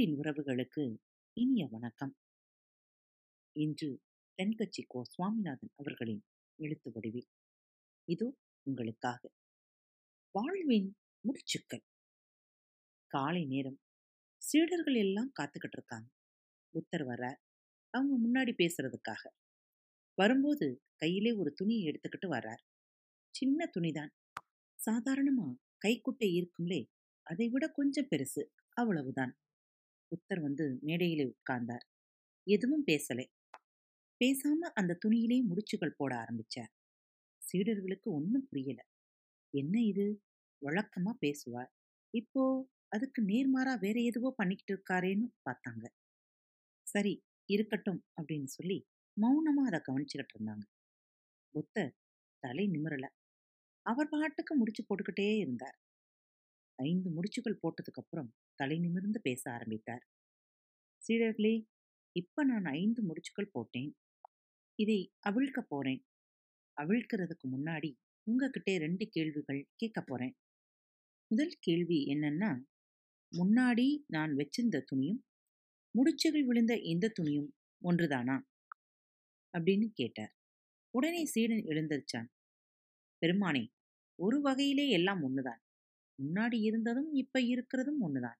அன்பின் உறவுகளுக்கு இனிய வணக்கம். இன்று தென்கட்சி கோ சுவாமிநாதன் அவர்களின் எழுத்து வடிவில். இது உங்களுக்காக வாழ்வின் முடிச்சுக்கள். காலை நேரம் சீடர்கள் எல்லாம் காத்துக்கிட்டு இருக்காங்க. புத்தர் வர்றார். அவங்க முன்னாடி பேசுறதுக்காக. வரும்போது கையிலே ஒரு துணியை எடுத்துக்கிட்டு வர்றார். சின்ன துணிதான். சாதாரணமா கைக்குட்டை இருக்கும்லே அதை விட கொஞ்சம் பெருசு. அவ்வளவுதான். புத்தர் வந்து மேடையிலே உட்கார்ந்தார். எதுவும் பேசலை. பேசாம அந்த துணியிலே முடிச்சுகள் போட ஆரம்பிச்சார். சீடர்களுக்கு ஒன்றும் புரியல. என்ன இது? வழக்கமா பேசுவார் இப்போ அதுக்கு நேர்மாறா வேற எதுவோ பண்ணிக்கிட்டு இருக்காரேன்னு பார்த்தாங்க. சரி இருக்கட்டும் அப்படின்னு சொல்லி மௌனமா அதை கவனிச்சுக்கிட்டு இருந்தாங்க. புத்தர் தலை நிமிரல. அவர் பாட்டுக்கு முடிச்சு போட்டுக்கிட்டே இருந்தார். ஐந்து முடிச்சுகள் போட்டதுக்கப்புறம் தலை நிமிர்ந்து பேச ஆரம்பித்தார். சீடர்களே இப்ப நான் ஐந்து முடிச்சுகள் போட்டேன். இதை அவிழ்க்க போறேன். அவிழ்க்கிறதுக்கு முன்னாடி உங்ககிட்ட ரெண்டு கேள்விகள் கேட்க போறேன். முதல் கேள்வி என்னன்னா முன்னாடி நான் வச்சிருந்த துணியும் முடிச்சுகள் விழுந்த இந்த துணியும் ஒன்றுதானா? அப்படின்னு கேட்டார். உடனே சீடன் எழுந்திருச்சான். பெருமானே ஒரு வகையிலே எல்லாம் ஒன்றுதான் முன்னாடி இருந்ததும் இப்ப இருக்கிறதும் ஒண்ணுதான்.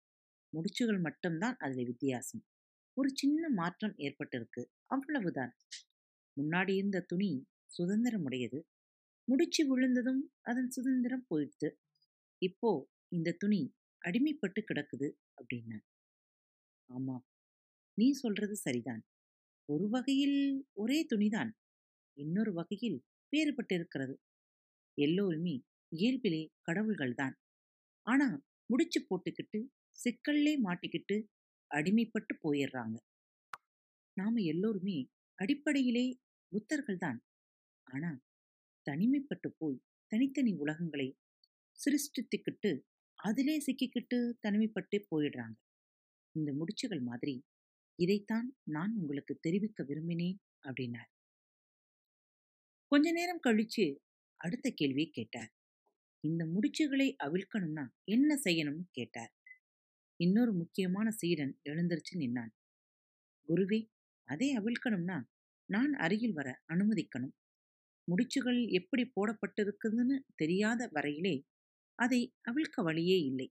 முடிச்சுகள் மட்டும்தான் அதுல வித்தியாசம். ஒரு சின்ன மாற்றம் ஏற்பட்டிருக்கு. அவ்வளவுதான். முன்னாடி இருந்த துணி சுதந்திரமுடையது முடிச்சு விழுந்ததும் அதன் சுதந்திரம் போயிடுத்து இப்போ இந்த துணி அடிமைப்பட்டு கிடக்குது அப்படின்னா ஆமா. நீ சொல்றது சரிதான். ஒரு வகையில் ஒரே துணிதான். இன்னொரு வகையில் வேறுபட்டிருக்கிறது. எல்லோருமே இயல்பிலே கடவுள்கள்தான். ஆனா முடிச்சு போட்டுக்கிட்டு சிக்கல்லே மாட்டிக்கிட்டு அடிமைப்பட்டு போயிடுறாங்க நாம எல்லோருமே அடிப்படையிலே புத்தர்கள் தான். ஆனா தனிமைப்பட்டு போய் தனித்தனி உலகங்களை சிருஷ்டித்துக்கிட்டு அதிலே சிக்கிக்கிட்டு தனிமைப்பட்டு போயிடுறாங்க இந்த முடிச்சுகள் மாதிரி இதைத்தான் நான் உங்களுக்கு தெரிவிக்க விரும்பினேன் அப்படின்னார். கொஞ்ச நேரம் கழிச்சு அடுத்த கேள்வியை கேட்டார். இந்த முடிச்சுகளை அவிழ்க்கணும்னா என்ன செய்யணும்னு கேட்டார். இன்னொரு முக்கியமான சீடன் எழுந்திருச்சு நின்னான். குருவே அதை அவிழ்க்கணும்னா நான் அருகில் வர அனுமதிக்கணும். முடிச்சுகள் எப்படி போடப்பட்டிருக்குதுன்னு தெரியாத வரையிலே அதை அவிழ்க்க வழியே இல்லை.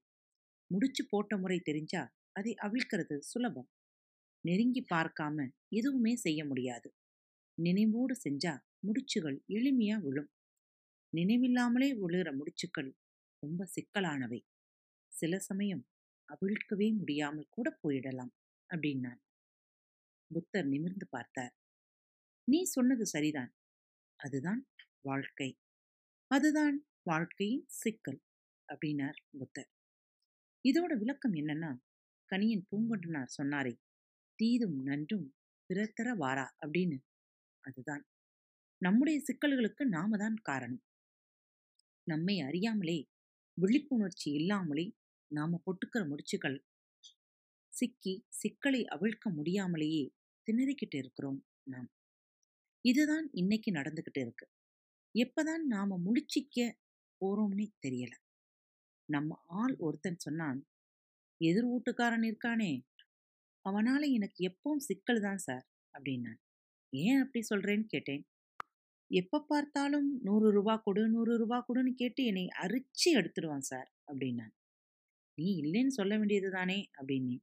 முடிச்சு போட்ட முறை தெரிஞ்சா அதை அவிழ்க்கிறது சுலபம். நெருங்கி பார்க்காம எதுவுமே செய்ய முடியாது. நினைவோடு செஞ்சா முடிச்சுகள் எளிமையா விழும். நினைவில்லாமலே விழுகிற முடிச்சுக்கள் ரொம்ப சிக்கலானவை. சில சமயம் அவிழ்க்கவே முடியாமல் கூட போயிடலாம் அப்படின்னான். புத்தர் நிமிர்ந்து பார்த்தார். நீ சொன்னது சரிதான். அதுதான் வாழ்க்கை. அதுதான் வாழ்க்கையின் சிக்கல் அப்படின்னார் புத்தர். இதோட விளக்கம் என்னன்னா கனியின் பூங்கொண்டனார் சொன்னாரே தீதும் நன்றும் பிறத்தர வாரா? அப்படின்னு. அதுதான். நம்முடைய சிக்கல்களுக்கு நாம தான் காரணம். நம்மை அறியாமலே விழிப்புணர்ச்சி இல்லாமலே நாம பொட்டுக்கிற முடிச்சுகள் சிக்கி சிக்கலை அவிழ்க்க முடியாமலேயே திணறிக்கிட்டு இருக்கிறோம் நாம். இதுதான் இன்னைக்கு நடந்துக்கிட்டு இருக்கு. எப்பதான் நாம முடிச்சிக்க போறோம்னே தெரியல. நம்ம ஆள் ஒருத்தன் சொன்னான் எதிர் வீட்டுக்காரன் இருக்கானே அவனால எனக்கு எப்பவும் சிக்கல் தான் சார் அப்படின்னான். ஏன் அப்படி சொல்றேன்னு கேட்டேன். எப்போ பார்த்தாலும் நூறு ரூபா கொடு நூறு ரூபா கொடுன்னு கேட்டு என்னை அரிச்சு எடுத்துடுவான் சார் அப்படின்னான் நீ இல்லைன்னு சொல்ல வேண்டியது தானே? அப்படின்னு.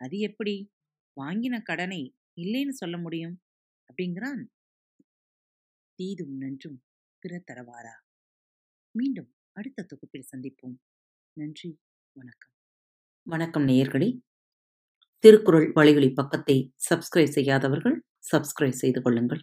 அது எப்படி? வாங்கின கடனை இல்லைன்னு சொல்ல முடியும்? அப்படிங்கிறான். தீதும் நன்றும் பிற தரவாரா? மீண்டும் அடுத்த தொகுப்பில் சந்திப்போம். நன்றி வணக்கம். வணக்கம் நேயர்களே. திருக்குறள் வழிகளி பக்கத்தை சப்ஸ்கிரைப் செய்யாதவர்கள் சப்ஸ்கிரைப் செய்து கொள்ளுங்கள்.